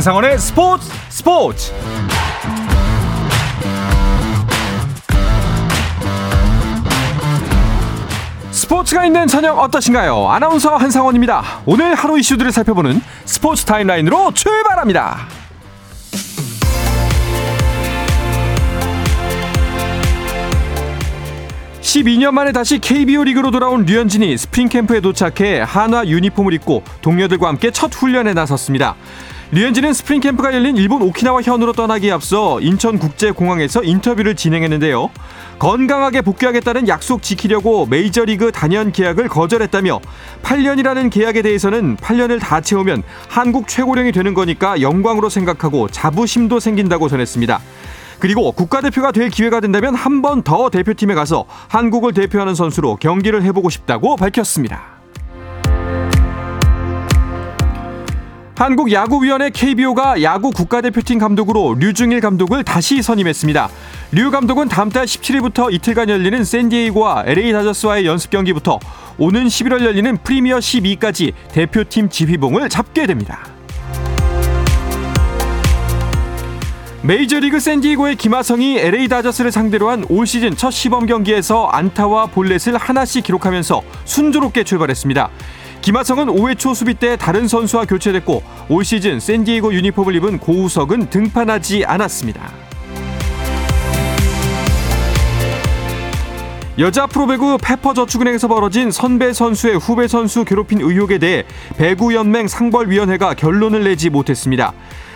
한상원의 스포츠 스포츠 스포츠가 있는 저녁 어떠신가요? 아나운서 한상원입니다. 오늘 하루 이슈들을 살펴보는 스포츠 타임라인으로 출발합니다. 12년 만에 다시 KBO 리그로 돌아온 류현진이 스프링 캠프에 도착해 한화 유니폼을 입고 동료들과 함께 첫 훈련에 나섰습니다. 류현진은 스프링 캠프가 열린 일본 오키나와 현으로 떠나기에 앞서 인천국제공항에서 인터뷰를 진행했는데요. 건강하게 복귀하겠다는 약속 지키려고 메이저리그 단연 계약을 거절했다며 8년이라는 계약에 대해서는 8년을 다 채우면 한국 최고령이 되는 거니까 영광으로 생각하고 자부심도 생긴다고 전했습니다. 그리고 국가대표가 될 기회가 된다면 한 번 더 대표팀에 가서 한국을 대표하는 선수로 경기를 해보고 싶다고 밝혔습니다. 한국야구위원회 KBO가 야구 국가대표팀 감독으로 류중일 감독을 다시 선임했습니다. 류 감독은 다음 달 17일부터 이틀간 열리는 샌디에이고와 LA 다저스와의 연습 경기부터 오는 11월 열리는 프리미어 12까지 대표팀 지휘봉을 잡게 됩니다. 메이저리그 샌디에고의 김하성이 LA 다저스를 상대로 한 올 시즌 첫 시범 경기에서 안타와 볼넷을 하나씩 기록하면서 순조롭게 출발했습니다. 김하성은 5회 초 수비 때 다른 선수와 교체됐고 올 시즌 샌디에고 유니폼을 입은 고우석은 등판하지 않았습니다. 여자 프로배구 페퍼저축은행에서 벌어진 선배 선수의 후배 선수 괴롭힌 의혹에 대해 배구연맹 상벌위원회가 결론을 내지 못했습니다.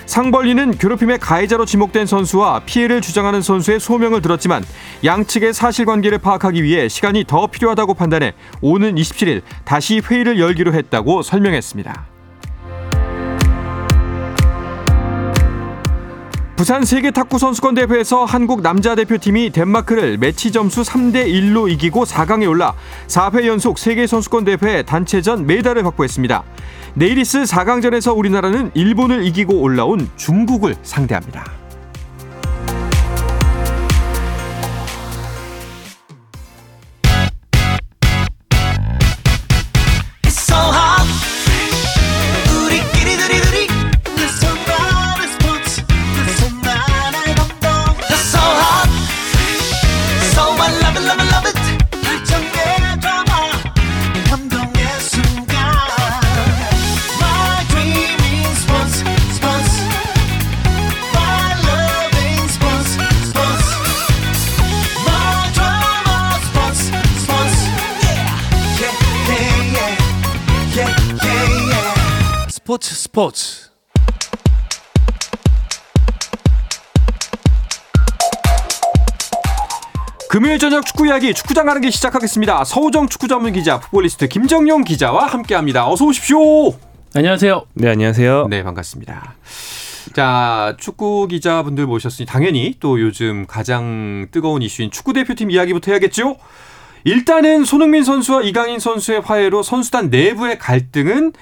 상벌리는 괴롭힘의 가해자로 지목된 선수와 피해를 주장하는 선수의 소명을 들었지만 양측의 사실관계를 파악하기 위해 시간이 더 필요하다고 판단해 오는 27일 다시 회의를 열기로 했다고 설명했습니다. 부산 세계 탁구 선수권 대회에서 한국 남자 대표팀이 덴마크를 매치 점수 3대 1로 이기고 4강에 올라 4회 연속 세계 선수권 대회 단체전 메달을 확보했습니다. 내일 있을 4강전에서 우리나라는 일본을 이기고 올라온 중국을 상대합니다. 스포츠 금요일 저녁 축구 이야기 축구장 가는 길 시작하겠습니다. 서우정 축구 전문 기자 풋볼리스트 김정용 기자와 함께합니다. 어서 오십시오. 안녕하세요. 네 안녕하세요. 네 반갑습니다. 자 축구 기자분들 모셨으니 당연히 또 요즘 가장 뜨거운 이슈인 축구 대표팀 이야기부터 해야겠죠. 일단은 손흥민 선수와 이강인 선수의 화해로 선수단 내부의 갈등은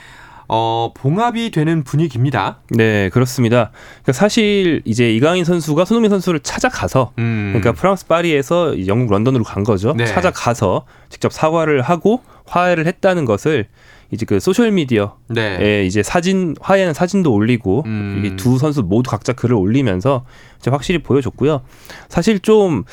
어, 봉합이 되는 분위기입니다. 네, 그렇습니다. 그러니까 사실 이제 이강인 선수가 손흥민 선수를 찾아가서 음. 그러니까 프랑스 파리에서 영국 런던으로 간 거죠. 네. 찾아가서 직접 사과를 하고 화해를 했다는 것을 이제 그 소셜 미디어에 네. 이제 사진 화해하는 사진도 올리고 음. 이게 두 선수 모두 각자 글을 올리면서 이제 확실히 보여줬고요. 사실 좀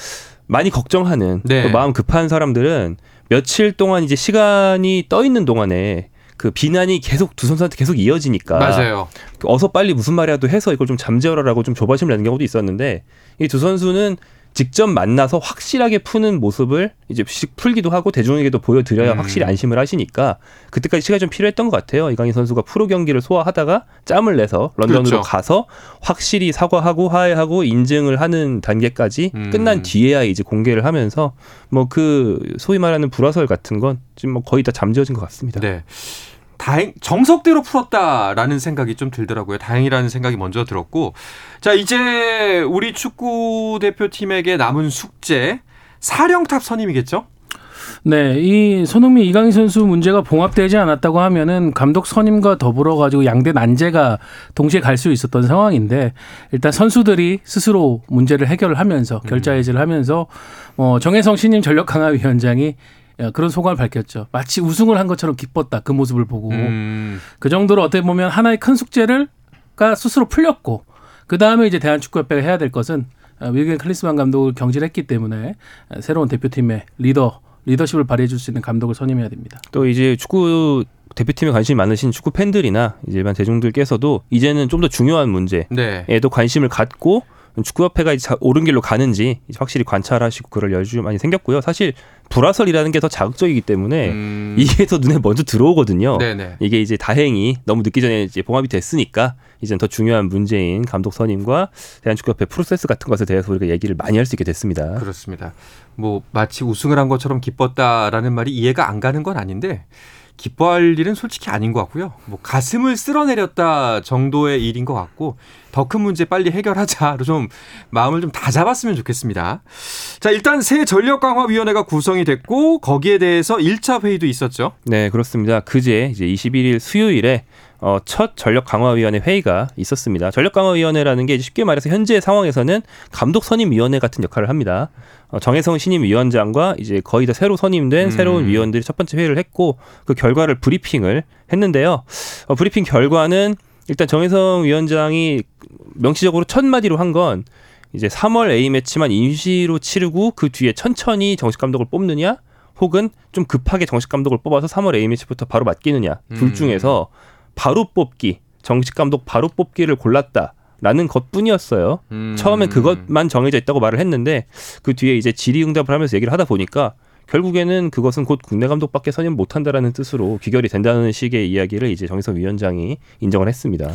많이 걱정하는 네. 또 마음 급한 사람들은 며칠 동안 이제 시간이 떠 있는 동안에 그 비난이 계속 두 선수한테 계속 이어지니까 맞아요. 어서 빨리 무슨 말이라도 해서 이걸 좀 잠재워라라고 좀 조바심을 내는 경우도 있었는데 이 두 선수는 직접 만나서 확실하게 푸는 모습을 이제 씩 풀기도 하고 대중에게도 보여드려야 음. 확실히 안심을 하시니까 그때까지 시간이 좀 필요했던 것 같아요. 이강인 선수가 프로 경기를 소화하다가 짬을 내서 런던으로 그렇죠. 가서 확실히 사과하고 화해하고 인증을 하는 단계까지 음. 끝난 뒤에야 이제 공개를 하면서 뭐 그 소위 말하는 불화설 같은 건 지금 뭐 거의 다 잠재워진 것 같습니다. 네. 다행 정석대로 풀었다라는 생각이 좀 들더라고요. 다행이라는 생각이 먼저 들었고 자 이제 우리 축구 대표팀에게 남은 숙제 사령탑 선임이겠죠? 네, 이 손흥민 이강인 선수 문제가 봉합되지 않았다고 하면은 감독 선임과 더불어 가지고 양대 난제가 동시에 갈 수 있었던 상황인데 일단 선수들이 스스로 문제를 해결을 하면서 결자 해지를 하면서 어 정혜성 신임 전력 강화 위원장이 야, 그런 소감을 밝혔죠. 마치 우승을 한 것처럼 기뻤다. 그 모습을 보고. 음, 그 정도로 어떻게 보면 하나의 큰 숙제를 가 스스로 풀렸고 그 다음에 이제 대한축구협회가 해야 될 것은 어, 윌겐 클리스만 감독을 경질했기 때문에 어, 새로운 대표팀의 리더 리더십을 발휘해 줄 수 있는 감독을 선임해야 됩니다. 또 이제 축구 대표팀에 관심이 많으신 축구 팬들이나 이제 일반 대중들께서도 이제는 좀 더 중요한 문제에도 네. 관심을 갖고 축구협회가 이제 자- 옳은 길로 가는지 확실히 관찰하시고 그럴 여유 많이 생겼고요. 사실 불화설이라는 게 더 자극적이기 때문에 음, 이게 더 눈에 먼저 들어오거든요. 네네. 이게 이제 다행히 너무 늦기 전에 이제 봉합이 됐으니까 이제는 더 중요한 문제인 감독 선임과 대한축구협회 프로세스 같은 것에 대해서 우리가 얘기를 많이 할 수 있게 됐습니다. 그렇습니다. 뭐 마치 우승을 한 것처럼 기뻤다라는 말이 이해가 안 가는 건 아닌데 기뻐할 일은 솔직히 아닌 것 같고요. 뭐 가슴을 쓸어내렸다 정도의 일인 것 같고 더 큰 문제 빨리 해결하자로 좀 마음을 좀 다 잡았으면 좋겠습니다. 자 일단 새 전력 강화 위원회가 구성이 됐고 거기에 대해서 1차 회의도 있었죠. 네, 그렇습니다. 그제 이제 21일 수요일에 어, 첫 전력강화위원회 회의가 있었습니다. 전력강화위원회라는 게 쉽게 말해서 현재 상황에서는 감독 선임위원회 같은 역할을 합니다. 어, 정혜성 신임 위원장과 이제 거의 다 새로 선임된 음. 새로운 위원들이 첫 번째 회의를 했고 그 결과를 브리핑을 했는데요. 어, 브리핑 결과는 일단 정혜성 위원장이 명시적으로 첫 마디로 한 건 이제 3월 A 매치만 임시로 치르고 그 뒤에 천천히 정식 감독을 뽑느냐 혹은 좀 급하게 정식 감독을 뽑아서 3월 A 매치부터 바로 맡기느냐 음. 둘 중에서 바로 뽑기 정식 감독 바로 뽑기를 골랐다 라는 것뿐이었어요. 음. 처음엔 그것만 정해져 있다고 말을 했는데 그 뒤에 이제 질의응답을 하면서 얘기를 하다 보니까 결국에는 그것은 곧 국내 감독밖에 선임 못한다라는 뜻으로 귀결이 된다는 식의 이야기를 이제 정희성 위원장이 인정을 했습니다.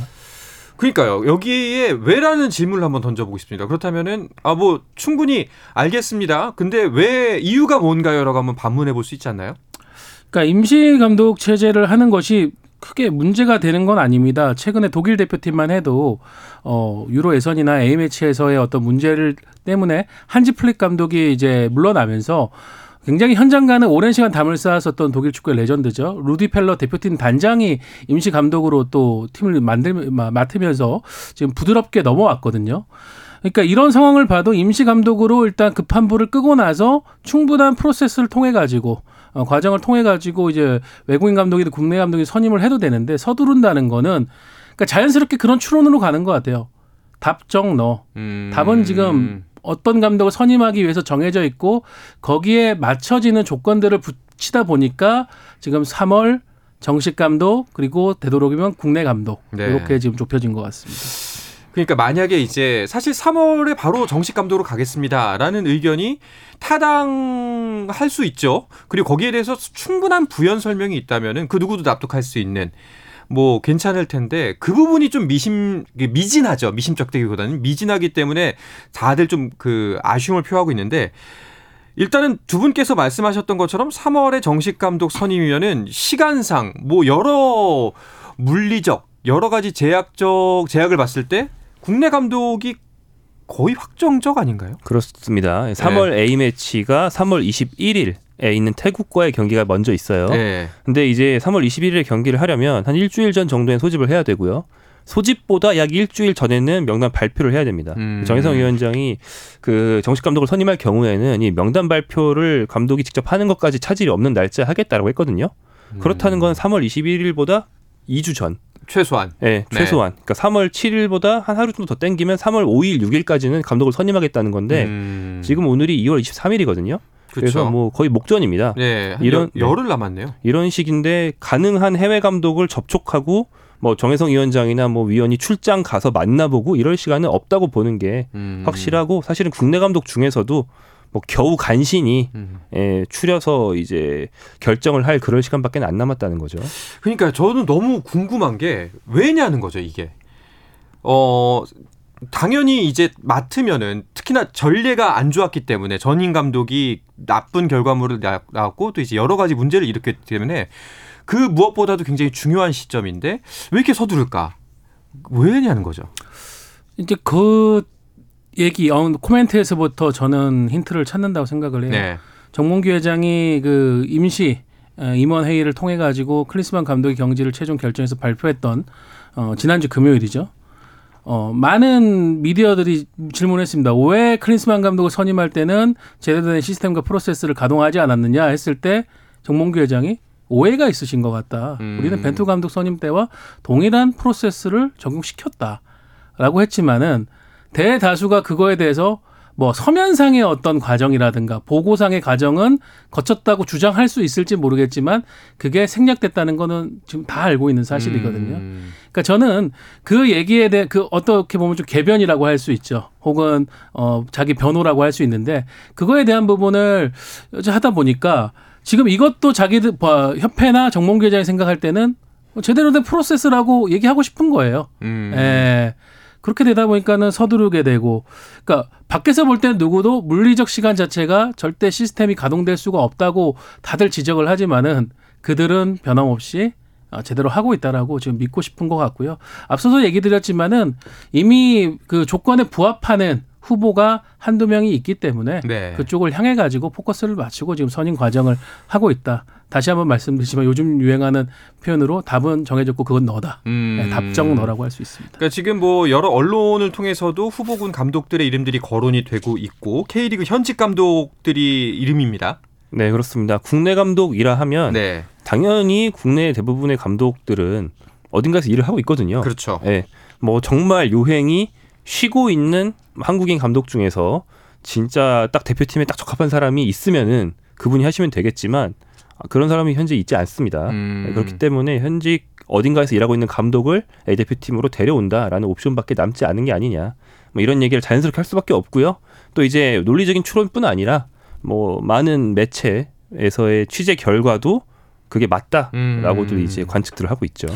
그러니까요. 여기에 왜라는 질문을 한번 던져보고 싶습니다. 그렇다면은 아 뭐 충분히 알겠습니다. 근데 왜 이유가 뭔가요라고 한번 반문해 볼 수 있지 않나요? 그러니까 임시 감독 체제를 하는 것이 크게 문제가 되는 건 아닙니다. 최근에 독일 대표팀만 해도 어 유로 예선이나 A 매치에서의 어떤 문제를 때문에 한지 플릭 감독이 이제 물러나면서 굉장히 현장과는 오랜 시간 담을 쌓았었던 독일 축구의 레전드죠. 루디 푈러 대표팀 단장이 임시 감독으로 또 팀을 만들 마- 맡으면서 지금 부드럽게 넘어왔거든요. 그러니까 이런 상황을 봐도 임시 감독으로 일단 급한 불을 끄고 나서 충분한 프로세스를 통해 가지고 어, 과정을 통해 가지고 이제 외국인 감독이든 국내 감독이 선임을 해도 되는데 서두른다는 거는 그러니까 자연스럽게 그런 추론으로 가는 것 같아요. 답정 너. 음. 답은 지금 어떤 감독을 선임하기 위해서 정해져 있고 거기에 맞춰지는 조건들을 붙이다 보니까 지금 3월 정식 감독 그리고 되도록이면 국내 감독 네. 이렇게 지금 좁혀진 것 같습니다. 그러니까 만약에 이제 사실 3월에 바로 정식 감독으로 가겠습니다라는 의견이 타당할 수 있죠. 그리고 거기에 대해서 충분한 부연 설명이 있다면은 그 누구도 납득할 수 있는 뭐 괜찮을 텐데 그 부분이 좀 미심 미진하죠. 미심쩍대기보다는 미진하기 때문에 다들 좀 그 아쉬움을 표하고 있는데 일단은 두 분께서 말씀하셨던 것처럼 3월에 정식 감독 선임이면은 시간상 뭐 여러 물리적 여러 가지 제약적 제약을 봤을 때 국내 감독이 거의 확정적 아닌가요? 그렇습니다. 3월 A 매치가 3월 21일에 있는 태국과의 경기가 먼저 있어요. 네. 근데 이제 3월 21일에 경기를 하려면 한 일주일 전 정도엔 소집을 해야 되고요. 소집보다 약 일주일 전에는 명단 발표를 해야 됩니다. 음. 정혜성 위원장이 그 정식 감독을 선임할 경우에는 이 명단 발표를 감독이 직접 하는 것까지 차질이 없는 날짜 하겠다라고 했거든요. 그렇다는 건 3월 21일보다 2주 전, 최소한. 예, 네. 최소한. 그러니까 3월 7일보다 한 하루 정도 더 땡기면 3월 5일, 6일까지는 감독을 선임하겠다는 건데 음. 지금 오늘이 2월 23일이거든요. 그래서 그렇죠. 뭐 거의 목전입니다. 네, 한 이런- 여, 열흘 남았네요. 이런 식인데 가능한 해외 감독을 접촉하고 뭐 정혜성 위원장이나 뭐 위원이 출장 가서 만나보고 이럴 시간은 없다고 보는 게 음. 확실하고 사실은 국내 감독 중에서도 뭐 겨우 간신히 음. 예, 추려서 이제 결정을 할 그럴 시간밖에 안 남았다는 거죠. 그러니까 저는 너무 궁금한 게 왜냐는 거죠, 이게. 어, 당연히 이제 맡으면은 특히나 전례가 안 좋았기 때문에 전임 감독이 나쁜 결과물을 나- 나왔고 또 이제 여러 가지 문제를 일으켰기 때문에 그 무엇보다도 굉장히 중요한 시점인데 왜 이렇게 서두를까? 왜냐는 거죠. 이제 그 얘기 어, 코멘트에서부터 저는 힌트를 찾는다고 생각을 해요. 네. 정몽규 회장이 그 임시 어, 임원 회의를 통해 가지고 클리스만 감독의 경지를 최종 결정해서 발표했던 어, 지난주 금요일이죠. 어, 많은 미디어들이 질문했습니다. 왜 클리스만 감독을 선임할 때는 제대로 된 시스템과 프로세스를 가동하지 않았느냐 했을 때 정몽규 회장이 오해가 있으신 것 같다. 음. 우리는 벤투 감독 선임 때와 동일한 프로세스를 적용시켰다 라고 했지만은 대다수가 그거에 대해서 뭐 서면상의 어떤 과정이라든가 보고상의 과정은 거쳤다고 주장할 수 있을지 모르겠지만 그게 생략됐다는 거는 지금 다 알고 있는 사실이거든요. 음. 그러니까 저는 그 얘기에 대해 그 어떻게 보면 좀 개변이라고 할 수 있죠. 혹은 어 자기 변호라고 할 수 있는데 그거에 대한 부분을 하다 보니까 지금 이것도 자기들 뭐 협회나 정몽 기자이 생각할 때는 제대로 된 프로세스라고 얘기하고 싶은 거예요. 음. 예. 그렇게 되다 보니까는 서두르게 되고, 그러니까 밖에서 볼때 누구도 물리적 시간 자체가 절대 시스템이 가동될 수가 없다고 다들 지적을 하지만은 그들은 변함없이 어, 제대로 하고 있다라고 지금 믿고 싶은 것 같고요. 앞서서 얘기 드렸지만은 이미 그 조건에 부합하는 후보가 한두 명이 있기 때문에 네. 그쪽을 향해 가지고 포커스를 맞추고 지금 선임 과정을 하고 있다. 다시 한번 말씀드리지만 요즘 유행하는 표현으로 답은 정해졌고 그건 너다. 음. 네, 답정 너라고 할 수 있습니다. 그러니까 지금 뭐 여러 언론을 통해서도 후보군 감독들의 이름들이 거론이 되고 있고 K리그 현직 감독들이 이름입니다. 네, 그렇습니다. 국내 감독이라 하면 네. 당연히 국내 대부분의 감독들은 어딘가에서 일을 하고 있거든요. 그렇죠. 예. 뭐 정말 요행이 쉬고 있는 한국인 감독 중에서 진짜 딱 대표팀에 딱 적합한 사람이 있으면은 그분이 하시면 되겠지만 아, 그런 사람이 현재 있지 않습니다. 음. 네, 그렇기 때문에 현직 어딘가에서 일하고 있는 감독을 A 대표팀으로 데려온다라는 옵션밖에 남지 않은 게 아니냐. 뭐 이런 얘기를 자연스럽게 할 수밖에 없고요. 또 이제 논리적인 추론뿐 아니라 뭐 많은 매체에서의 취재 결과도 그게 맞다라고도 음. 이제 관측들을 하고 있죠.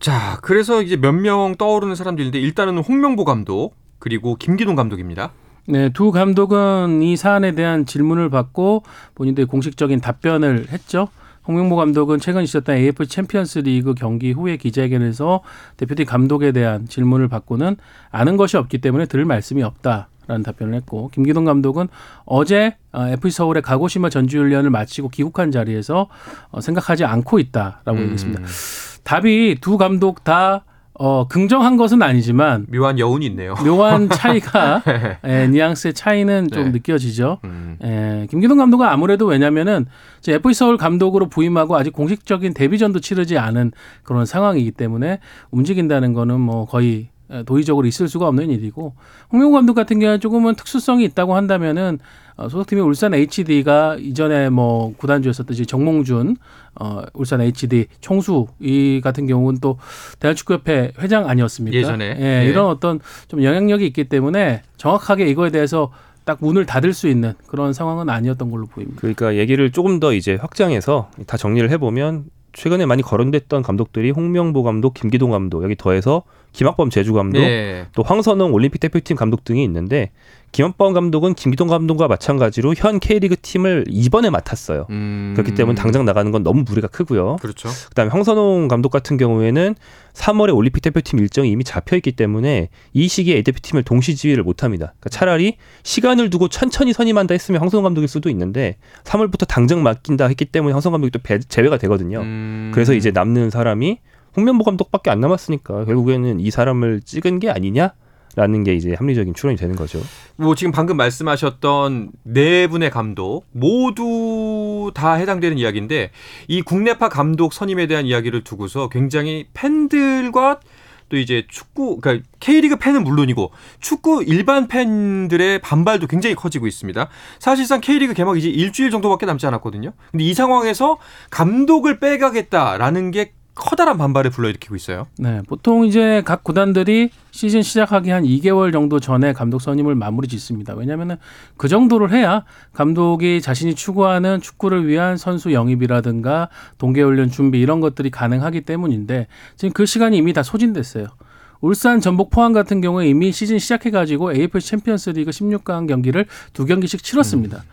자, 그래서 이제 몇 명 떠오르는 사람들인데 일단은 홍명보 감독 그리고 김기동 감독입니다. 네, 두 감독은 이 사안에 대한 질문을 받고 본인들의 공식적인 답변을 했죠. 홍명보 감독은 최근 있었던 AFC 챔피언스 리그 경기 후에 기자회견에서 대표팀 감독에 대한 질문을 받고는 아는 것이 없기 때문에 드릴 말씀이 없다. 라는 답변을 했고 김기동 감독은 어제 어, FC 서울의 가고시마 전지훈련을 마치고 귀국한 자리에서 어, 생각하지 않고 있다라고 음. 얘기했습니다. 답이 두 감독 다 어, 긍정한 것은 아니지만 묘한 여운이 있네요. 묘한 차이가 예, 뉘앙스의 차이는 좀 네. 느껴지죠. 음. 예, 김기동 감독은 아무래도 왜냐면은 이제 FC 서울 감독으로 부임하고 아직 공식적인 데뷔전도 치르지 않은 그런 상황이기 때문에 움직인다는 거는 뭐 거의 예, 도의적으로 있을 수가 없는 일이고 홍명보 감독 같은 경우는 조금은 특수성이 있다고 한다면은 어, 소속팀이 울산 HD가 이전에 뭐 구단주 였었듯이 정몽준 어, 울산 HD 총수 이 같은 경우는 또 대한축구협회 회장 아니었습니까? 예전에. 예, 네. 이런 어떤 좀 영향력이 있기 때문에 정확하게 이거에 대해서 딱 문을 닫을 수 있는 그런 상황은 아니었던 걸로 보입니다. 그러니까 얘기를 조금 더 이제 확장해서 다 정리를 해보면 최근에 많이 거론됐던 감독들이 홍명보 감독, 김기동 감독 여기 더해서 김학범 제주 감독, 네. 또 황선홍 올림픽 대표팀 감독 등이 있는데 김학범 감독은 김기동 감독과 마찬가지로 현 K리그 팀을 이번에 맡았어요. 음. 그렇기 때문에 당장 나가는 건 너무 무리가 크고요. 그렇죠. 그다음에 황선홍 감독 같은 경우에는 3월에 올림픽 대표팀 일정이 이미 잡혀 있기 때문에 이 시기에 A 대표팀을 동시 지휘를 못 합니다. 그러니까 차라리 시간을 두고 천천히 선임한다 했으면 황선홍 감독일 수도 있는데 3월부터 당장 맡긴다 했기 때문에 황선홍 감독이 또 배- 제외가 되거든요. 음. 그래서 이제 남는 사람이 홍명보 감독밖에 안 남았으니까 결국에는 이 사람을 찍은 게 아니냐 라는 게 이제 합리적인 추론이 되는 거죠. 뭐 지금 방금 말씀하셨던 네 분의 감독 모두 다 해당되는 이야기인데 이 국내파 감독 선임에 대한 이야기를 두고서 굉장히 팬들과 또 이제 축구 그러니까 K리그 팬은 물론이고 축구 일반 팬들의 반발도 굉장히 커지고 있습니다. 사실상 K리그 개막 이제 일주일 정도밖에 남지 않았거든요. 근데 이 상황에서 감독을 빼가겠다라는 게 커다란 반발을 불러일으키고 있어요. 네, 보통 이제 각 구단들이 시즌 시작하기 한 2개월 정도 전에 감독 선임을 마무리 짓습니다. 왜냐하면 그 정도를 해야 감독이 자신이 추구하는 축구를 위한 선수 영입이라든가 동계훈련 준비 이런 것들이 가능하기 때문인데 지금 그 시간이 이미 다 소진됐어요. 울산, 전북, 포항 같은 경우에 이미 시즌 시작해가지고 AFC 챔피언스리그 16강 경기를 두 경기씩 치렀습니다.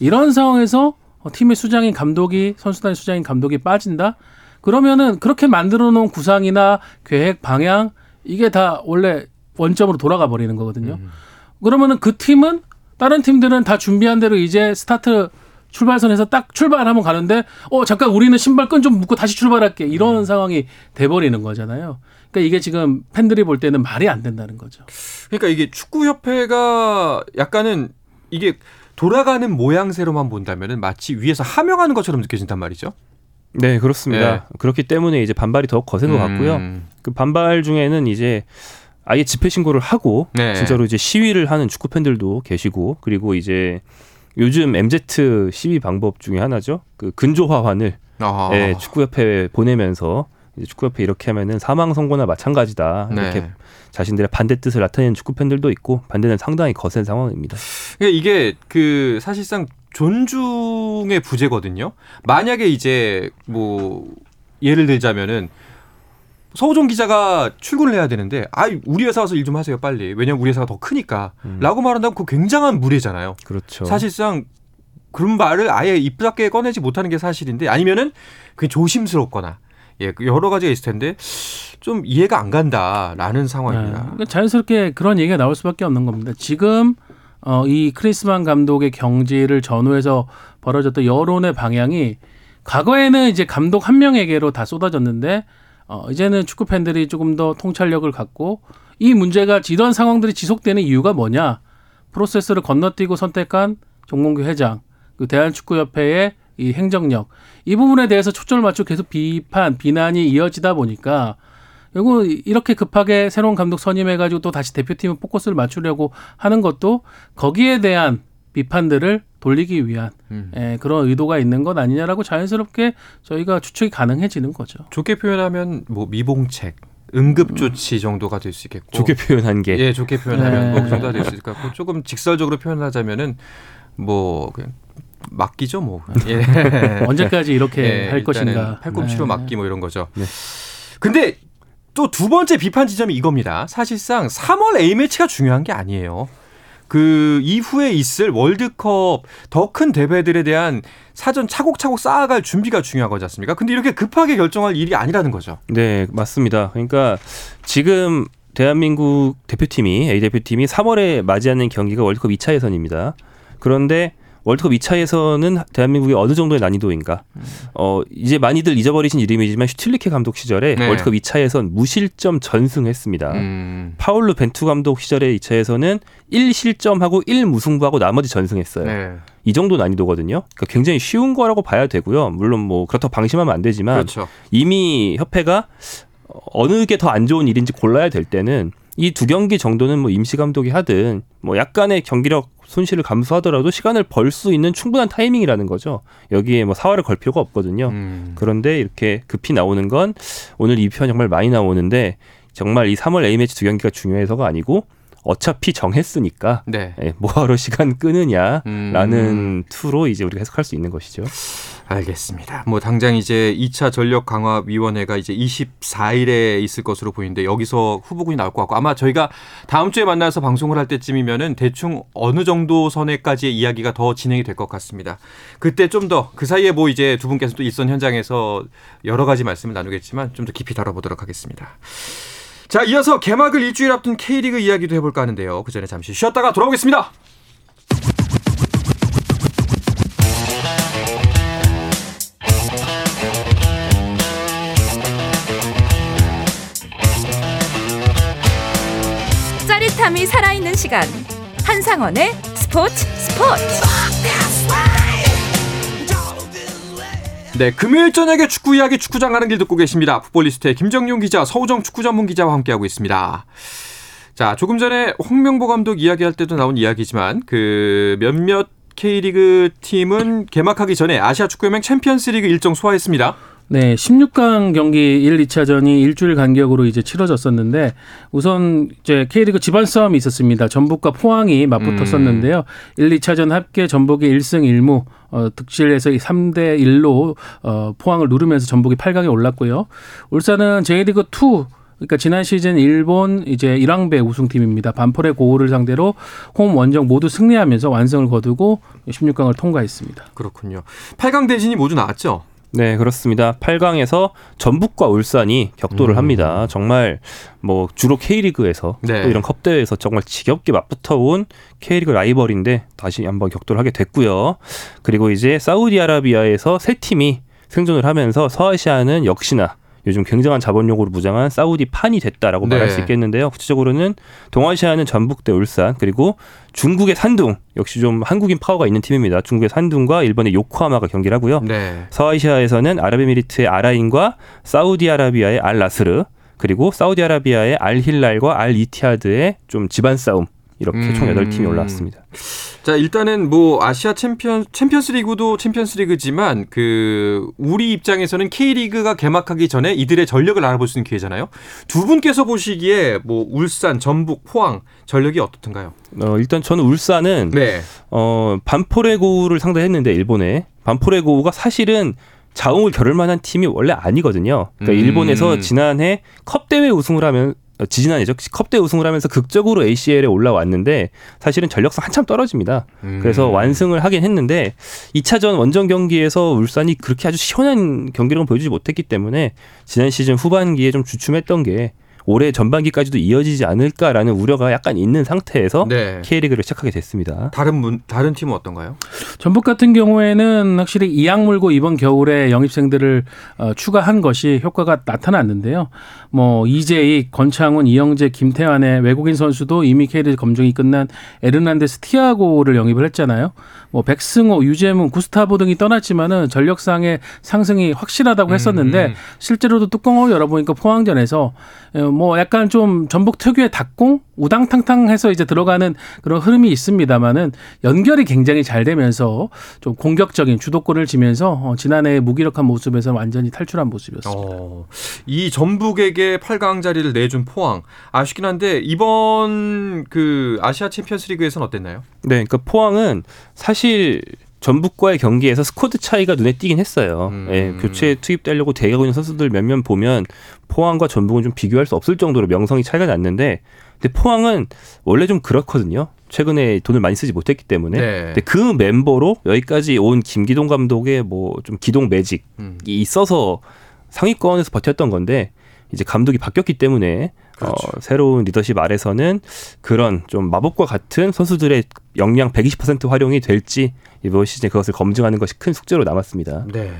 이런 상황에서 어, 팀의 수장인 감독이 선수단의 수장인 감독이 빠진다. 그러면은 그렇게 만들어 놓은 구상이나 계획, 방향 이게 다 원래 원점으로 돌아가 버리는 거거든요. 그러면은 그 팀은 다른 팀들은 다 준비한 대로 이제 스타트 출발선에서 딱 출발하면 가는데 어 잠깐 우리는 신발 끈 좀 묶고 다시 출발할게 이런 상황이 돼 버리는 거잖아요. 그러니까 이게 지금 팬들이 볼 때는 말이 안 된다는 거죠. 그러니까 이게 축구 협회가 약간은 이게 돌아가는 모양새로만 본다면은 마치 위에서 하명하는 것처럼 느껴진단 말이죠. 네, 그렇습니다. 그렇기 때문에 이제 반발이 더욱 거센 것 같고요. 음. 그 반발 중에는 이제 아예 집회 신고를 하고 네. 진짜로 이제 시위를 하는 축구 팬들도 계시고 그리고 이제 요즘 MZ 시위 방법 중에 하나죠. 그 근조화환을 아. 예, 축구협회에 보내면서 이제 축구협회 이렇게 하면은 사망 선고나 마찬가지다 이렇게 네. 자신들의 반대 뜻을 나타내는 축구 팬들도 있고 반대는 상당히 거센 상황입니다. 그러니까 이게 그 사실상 존중의 부재거든요. 만약에 이제 뭐 예를 들자면은 서우종 기자가 출근을 해야 되는데 아 우리 회사 와서 일 좀 하세요 빨리 왜냐면 우리 회사가 더 크니까라고 말한다면 그 굉장한 무례잖아요. 그렇죠. 사실상 그런 말을 아예 입 밖에 꺼내지 못하는 게 사실인데 아니면은 그게 조심스럽거나 예 여러 가지가 있을 텐데 좀 이해가 안 간다라는 네. 상황입니다. 그러니까 자연스럽게 그런 얘기가 나올 수밖에 없는 겁니다. 지금 어, 이 크리스만 감독의 경지를 전후해서 벌어졌던 여론의 방향이 과거에는 이제 감독 한 명에게로 다 쏟아졌는데 어, 이제는 축구 팬들이 조금 더 통찰력을 갖고 이 문제가 이런 상황들이 지속되는 이유가 뭐냐? 프로세스를 건너뛰고 선택한 종몽규 회장, 그 대한축구협회의 이 행정력 이 부분에 대해서 초점을 맞추고 계속 비판, 비난이 이어지다 보니까 결국 이렇게 급하게 새로운 감독 선임해가지고 또 다시 대표팀에 포커스를 맞추려고 하는 것도 거기에 대한 비판들을 돌리기 위한 음. 예, 그런 의도가 있는 것 아니냐라고 자연스럽게 저희가 추측이 가능해지는 거죠. 좋게 표현하면 뭐 미봉책, 응급조치 정도가 될 수 있겠고 좋게 표현한 게 예 좋게 표현하면 네. 뭐그 정도가 될 수 있을 것 같고 조금 직설적으로 표현하자면은 뭐 그냥 맡기죠 뭐 예. 언제까지 이렇게 예, 할 것인가. 팔꿈치로 네. 맞기 뭐 이런 거죠. 네. 근데 또 두 번째 비판 지점이 이겁니다. 사실상 3월 A 매치가 중요한 게 아니에요. 그 이후에 있을 월드컵 더 큰 대회들에 대한 사전 차곡차곡 쌓아갈 준비가 중요한 거지 않습니까? 근데 이렇게 급하게 결정할 일이 아니라는 거죠. 네, 맞습니다. 그러니까 지금 대한민국 대표팀이 A 대표팀이 3월에 맞이하는 경기가 월드컵 2차 예선입니다. 그런데 월드컵 2차 예선은 대한민국의 어느 정도의 난이도인가? 어, 이제 많이들 잊어버리신 이름이지만 슈틸리케 감독 시절에 네. 월드컵 2차 예선 무실점 전승했습니다. 음. 파울루 벤투 감독 시절의 2차 예선은 1실점하고 1무승부하고 나머지 전승했어요. 네. 이 정도 난이도거든요. 그러니까 굉장히 쉬운 거라고 봐야 되고요. 물론 뭐 그렇다고 방심하면 안 되지만 그렇죠. 이미 협회가 어느 게 더 안 좋은 일인지 골라야 될 때는 이 두 경기 정도는 뭐 임시 감독이 하든 뭐 약간의 경기력 손실을 감수하더라도 시간을 벌 수 있는 충분한 타이밍이라는 거죠. 여기에 뭐 사활을 걸 필요가 없거든요. 음. 그런데 이렇게 급히 나오는 건 오늘 이 편 정말 많이 나오는데 정말 이 3월 A 매치 두 경기가 중요해서가 아니고 어차피 정했으니까 네. 예, 뭐하러 시간 끄느냐라는 음. 투로 이제 우리가 해석할 수 있는 것이죠. 알겠습니다. 뭐 당장 이제 2차 전력 강화 위원회가 이제 24일에 있을 것으로 보이는데 여기서 후보군이 나올 것 같고 아마 저희가 다음 주에 만나서 방송을 할 때쯤이면은 대충 어느 정도 선에까지의 이야기가 더 진행이 될 것 같습니다. 그때 좀 더 그 사이에 뭐 이제 두 분께서 또 있던 현장에서 여러 가지 말씀을 나누겠지만 좀 더 깊이 다뤄보도록 하겠습니다. 자, 이어서 개막을 일주일 앞둔 K리그 이야기도 해볼까 하는데요. 그 전에 잠시 쉬었다가 돌아오겠습니다. 짜릿함이 살아있는 시간 한상원의 스포츠 스포츠 네, 금요일 저녁에 축구 이야기 축구장 가는 길 듣고 계십니다. 풋볼리스트의 김정용 기자, 서우정 축구 전문 기자와 함께하고 있습니다. 자, 조금 전에 홍명보 감독 이야기할 때도 나온 이야기지만 그 몇몇 K리그 팀은 개막하기 전에 아시아 축구연맹 챔피언스리그 일정 소화했습니다. 네, 16강 경기 1, 2차전이 일주일 간격으로 이제 치러졌었는데 우선 이제 K리그 지반 싸움이 있었습니다. 전북과 포항이 맞붙었었는데요. 1, 2차전 합계 전북이 1승 1무 어, 득실에서 3대 1로 어, 포항을 누르면서 전북이 8강에 올랐고요. 울산은 J리그 2 그러니까 지난 시즌 일본 이제 일왕배 우승팀입니다. 반포레 고우를 상대로 홈 원정 모두 승리하면서 완승을 거두고 16강을 통과했습니다. 그렇군요. 8강 대진이 모두 나왔죠. 네, 그렇습니다. 8강에서 전북과 울산이 격돌을 음. 합니다. 정말 뭐 주로 K리그에서 네. 또 이런 컵 대회에서 정말 지겹게 맞붙어 온 K리그 라이벌인데 다시 한번 격돌하게 됐고요. 그리고 이제 사우디아라비아에서 세 팀이 생존을 하면서 서아시아는 역시나 요즘 굉장한 자본력으로 무장한 사우디 판이 됐다라고 네. 말할 수 있겠는데요. 구체적으로는 동아시아는 전북대 울산 그리고 중국의 산둥 역시 좀 한국인 파워가 있는 팀입니다. 중국의 산둥과 일본의 요코하마가 경기를 하고요. 네. 서아시아에서는 아랍에미리트의 아라인과 사우디아라비아의 알 나스르 그리고 사우디아라비아의 알 힐랄과 알 이티하드의 좀 집안 싸움 이렇게 음. 총 8팀이 올라왔습니다. 자 일단은 뭐 아시아 챔피언 챔피언스 리그도 챔피언스 리그지만 그 우리 입장에서는 K리그가 개막하기 전에 이들의 전력을 알아볼 수 있는 기회잖아요. 두 분께서 보시기에 뭐 울산, 전북, 포항 전력이 어떻던가요? 어, 일단 저는 울산은 네. 어, 반포레 고후를 상대했는데 일본에 반포레 고후가 사실은 자웅을 겨룰 만한 팀이 원래 아니거든요. 그러니까 음. 일본에서 지난해 컵 대회 우승을 하면 어, 지지난해죠. 컵 대회 우승을 하면서 극적으로 ACL에 올라왔는데 사실은 전력상 한참 떨어집니다. 음. 그래서 완승을 하긴 했는데 2차전 원정 경기에서 울산이 그렇게 아주 시원한 경기력을 보여주지 못했기 때문에 지난 시즌 후반기에 좀 주춤했던 게 올해 전반기까지도 이어지지 않을까라는 우려가 약간 있는 상태에서 네. K리그를 시작하게 됐습니다. 다른 문 다른 팀은 어떤가요? 전북 같은 경우에는 확실히 이악 물고 이번 겨울에 영입생들을 어, 추가한 것이 효과가 나타났는데요. 뭐 이재익, 권창훈, 이영재, 김태환의 외국인 선수도 이미 K리그 검증이 끝난 에르난데스 티아고를 영입을 했잖아요. 뭐 백승호, 유재문, 구스타보 등이 떠났지만은 전력상의 상승이 확실하다고 했었는데 음. 실제로도 뚜껑을 열어보니까 포항전에서 어, 뭐 약간 좀 전북 특유의 닭공 우당탕탕해서 이제 들어가는 그런 흐름이 있습니다만은 연결이 굉장히 잘 되면서 좀 공격적인 주도권을 지면서 어, 지난해 무기력한 모습에서 완전히 탈출한 모습이었습니다. 어, 이 전북에게 8강 자리를 내준 포항 아쉽긴 한데 이번 그 아시아 챔피언스리그에서는 어땠나요? 네, 그러니까 포항은 사실 전북과의 경기에서 스쿼드 차이가 눈에 띄긴 했어요. 음. 예, 교체 투입되려고 대기하고 있는 선수들 몇몇 보면 포항과 전북은 좀 비교할 수 없을 정도로 명성이 차이가 났는데, 근데 포항은 원래 좀 그렇거든요. 최근에 돈을 많이 쓰지 못했기 때문에. 네. 근데 그 멤버로 여기까지 온 김기동 감독의 뭐 좀 기동 매직이 음. 있어서 상위권에서 버텼던 건데 이제 감독이 바뀌었기 때문에 그렇죠. 어, 새로운 리더십 아래서는 그런 좀 마법과 같은 선수들의 역량 120% 활용이 될지 이번 시즌에 그것을 검증하는 것이 큰 숙제로 남았습니다. 네.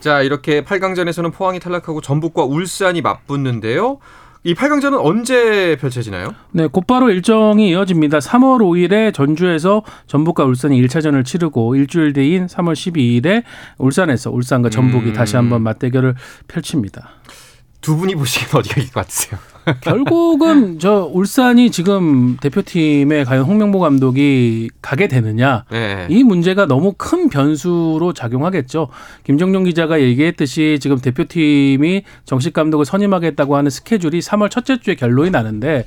자, 이렇게 8강전에서는 포항이 탈락하고 전북과 울산이 맞붙는데요. 이 8강전은 언제 펼쳐지나요? 네, 곧바로 일정이 이어집니다. 3월 5일에 전주에서 전북과 울산이 1차전을 치르고 일주일 뒤인 3월 12일에 울산에서 울산과 전북이 음. 다시 한번 맞대결을 펼칩니다. 두 분이 보시기엔 어디가 이길 것 같으세요? 결국은 저 울산이 지금 대표팀에 과연 홍명보 감독이 가게 되느냐 네. 이 문제가 너무 큰 변수로 작용하겠죠. 김정용 기자가 얘기했듯이 지금 대표팀이 정식 감독을 선임하겠다고 하는 스케줄이 3월 첫째 주에 결론이 나는데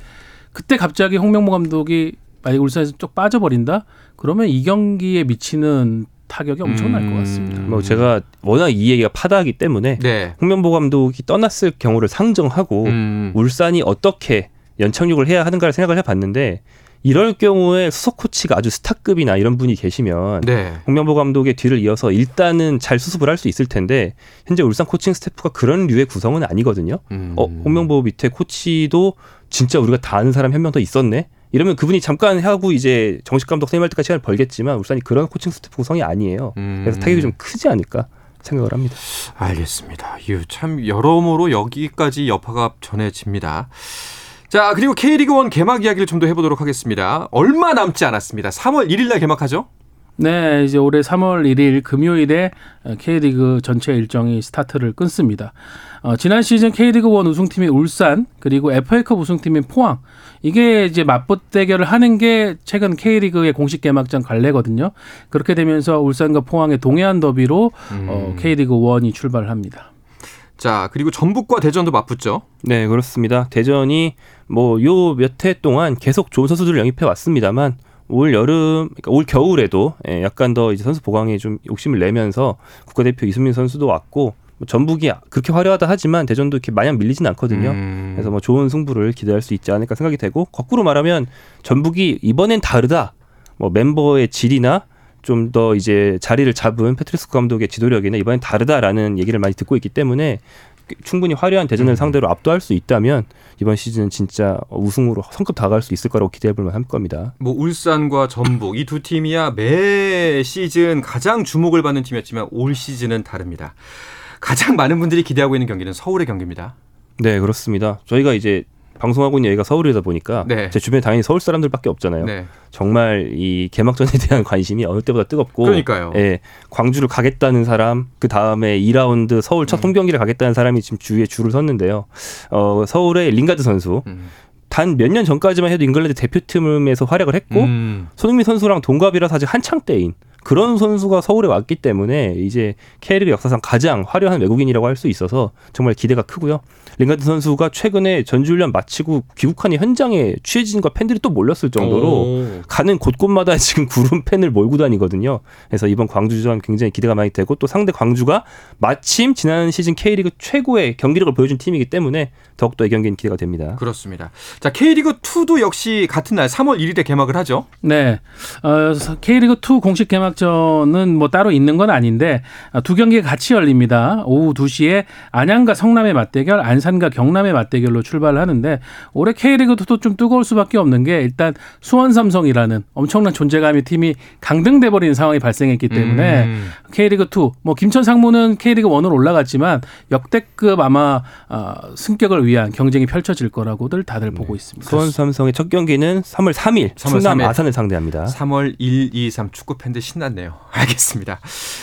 그때 갑자기 홍명보 감독이 만약 울산에서 쪽 빠져버린다? 그러면 이 경기에 미치는 타격이 엄청날 것 같습니다. 음. 뭐 제가 워낙 이 얘기가 파다하기 때문에 네. 홍명보 감독이 떠났을 경우를 상정하고 음. 울산이 어떻게 연착륙을 해야 하는가를 생각을 해봤는데 이럴 경우에 수석 코치가 아주 스타급이나 이런 분이 계시면 네. 홍명보 감독의 뒤를 이어서 일단은 잘 수습을 할 수 있을 텐데 현재 울산 코칭 스태프가 그런 류의 구성은 아니거든요. 음. 어 홍명보 밑에 코치도 진짜 우리가 다 아는 사람이 한명 더 있었네. 이러면 그분이 잠깐 하고 이제 정식 감독 선임할 때까지 시간을 벌겠지만 울산이 그런 코칭 스태프 구성이 아니에요. 음. 그래서 타격이 좀 크지 않을까 생각을 합니다. 알겠습니다. 이참 여러모로 여기까지 여파가 전해집니다. 자, 그리고 K리그 1 개막 이야기를 좀 더 해보도록 하겠습니다. 얼마 남지 않았습니다. 3월 1일 날 개막하죠? 네, 이제 올해 3월 1일 금요일에 K리그 전체 일정이 스타트를 끊습니다. 어, 지난 시즌 K리그 1 우승팀인 울산 그리고 FA컵 우승팀인 포항 이게 이제 맞붙대결을 하는 게 최근 K리그의 공식 개막전 갈래거든요. 그렇게 되면서 울산과 포항의 동해안 더비로 어, K리그 1이 출발을 합니다. 자, 그리고 전북과 대전도 맞붙죠? 네, 그렇습니다. 대전이 뭐 요 몇 해 동안 계속 좋은 선수들을 영입해 왔습니다만 올 여름, 그러니까 올 겨울에도 예, 약간 더 이제 선수 보강에 좀 욕심을 내면서 국가대표 이수민 선수도 왔고 뭐 전북이 그렇게 화려하다 하지만 대전도 이렇게 마냥 밀리진 않거든요. 음. 그래서 뭐 좋은 승부를 기대할 수 있지 않을까 생각이 되고 거꾸로 말하면 전북이 이번엔 다르다. 뭐 멤버의 질이나 좀 더 이제 자리를 잡은 페트리스코 감독의 지도력이나 이번엔 다르다라는 얘기를 많이 듣고 있기 때문에 충분히 화려한 대전을 음. 상대로 압도할 수 있다면 이번 시즌은 진짜 우승으로 성급 다가갈 수 있을 거라고 기대해 볼 만할 겁니다. 뭐 울산과 전북 이 두 팀이야 매 시즌 가장 주목을 받는 팀이었지만 올 시즌은 다릅니다. 가장 많은 분들이 기대하고 있는 경기는 서울의 경기입니다. 네, 그렇습니다. 저희가 이제 방송하고 있는 여기가 서울이다 보니까 네. 제 주변에 당연히 서울 사람들밖에 없잖아요. 네. 정말 이 개막전에 대한 관심이 어느 때보다 뜨겁고 그러니까요. 예, 광주를 가겠다는 사람, 그 다음에 2라운드 서울 첫 음. 홈 경기를 가겠다는 사람이 지금 주위에 줄을 섰는데요. 어, 서울의 린가드 선수 음. 단 몇 년 전까지만 해도 잉글랜드 대표팀에서 활약을 했고 음. 손흥민 선수랑 동갑이라서 아직 한창 때인 그런 선수가 서울에 왔기 때문에 이제 K리그 역사상 가장 화려한 외국인이라고 할 수 있어서 정말 기대가 크고요. 링가드 선수가 최근에 전주훈련 마치고 귀국하는 현장에 취재진과 팬들이 또 몰렸을 정도로 오. 가는 곳곳마다 지금 구름 팬을 몰고 다니거든요. 그래서 이번 광주전 굉장히 기대가 많이 되고 또 상대 광주가 마침 지난 시즌 K리그 최고의 경기력을 보여준 팀이기 때문에 더욱더 이 경기는 기대가 됩니다. 그렇습니다. 자, K리그 2도 역시 같은 날 3월 1일에 개막을 하죠. 네. 어, K리그 2 공식 개막 전은 뭐 따로 있는 건 아닌데 아, 두 경기가 같이 열립니다. 오후 2시에 안양과 성남의 맞대결, 안산과 경남의 맞대결로 출발을 하는데 올해 K리그 2도 좀 뜨거울 수밖에 없는 게 일단 수원 삼성이라는 엄청난 존재감의 팀이 강등돼 버리는 상황이 발생했기 때문에 음. K리그 2, 뭐 김천 상무는 K리그 1으로 올라갔지만 역대급 아마 어, 승격을 위한 경쟁이 펼쳐질 거라고들 다들 보고 있습니다. 수원 삼성의 첫 경기는 3월 3일 3월 충남 3일. 아산을 상대합니다. 3월 1, 2, 3 축구 팬들 신 났네요. 알겠습니다.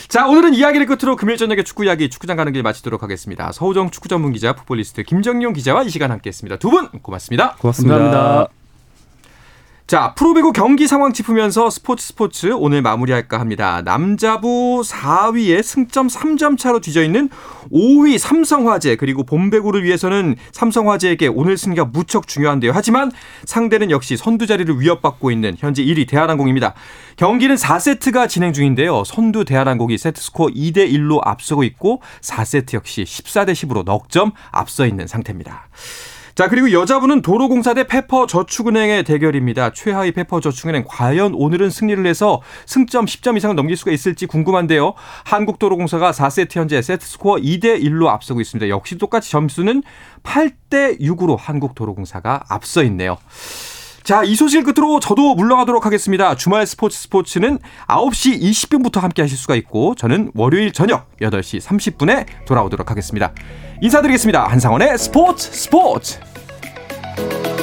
자, 오늘은 이야기를 끝으로 금요일 저녁에 축구 이야기 축구장 가는 길 마치도록 하겠습니다. 서우정 축구 전문 기자, 풋볼리스트 김정용 기자와 이 시간 함께했습니다. 두 분 고맙습니다. 고맙습니다. 감사합니다. 자, 프로배구 경기 상황 짚으면서 스포츠 스포츠 오늘 마무리할까 합니다. 남자부 4위에 승점 3점 차로 뒤져 있는 5위 삼성화재 그리고 봄배구를 위해서는 삼성화재에게 오늘 승리가 무척 중요한데요. 하지만 상대는 역시 선두 자리를 위협받고 있는 현재 1위 대한항공입니다. 경기는 4세트가 진행 중인데요. 선두 대한항공이 세트 스코어 2대 1로 앞서고 있고 4세트 역시 14대 10으로 넉 점 앞서 있는 상태입니다. 자, 그리고 여자부는 도로공사 대 페퍼저축은행의 대결입니다. 최하위 페퍼저축은행 과연 오늘은 승리를 해서 승점 10점 이상을 넘길 수가 있을지 궁금한데요. 한국도로공사가 4세트 현재 세트 스코어 2대 1로 앞서고 있습니다. 역시 똑같이 점수는 8대 6으로 한국도로공사가 앞서 있네요. 자, 이 소식 끝으로 저도 물러가도록 하겠습니다. 주말 스포츠 스포츠는 9시 20분부터 함께 하실 수가 있고 저는 월요일 저녁 8시 30분에 돌아오도록 하겠습니다. 인사드리겠습니다. 한상원의 스포츠 스포츠! Bye.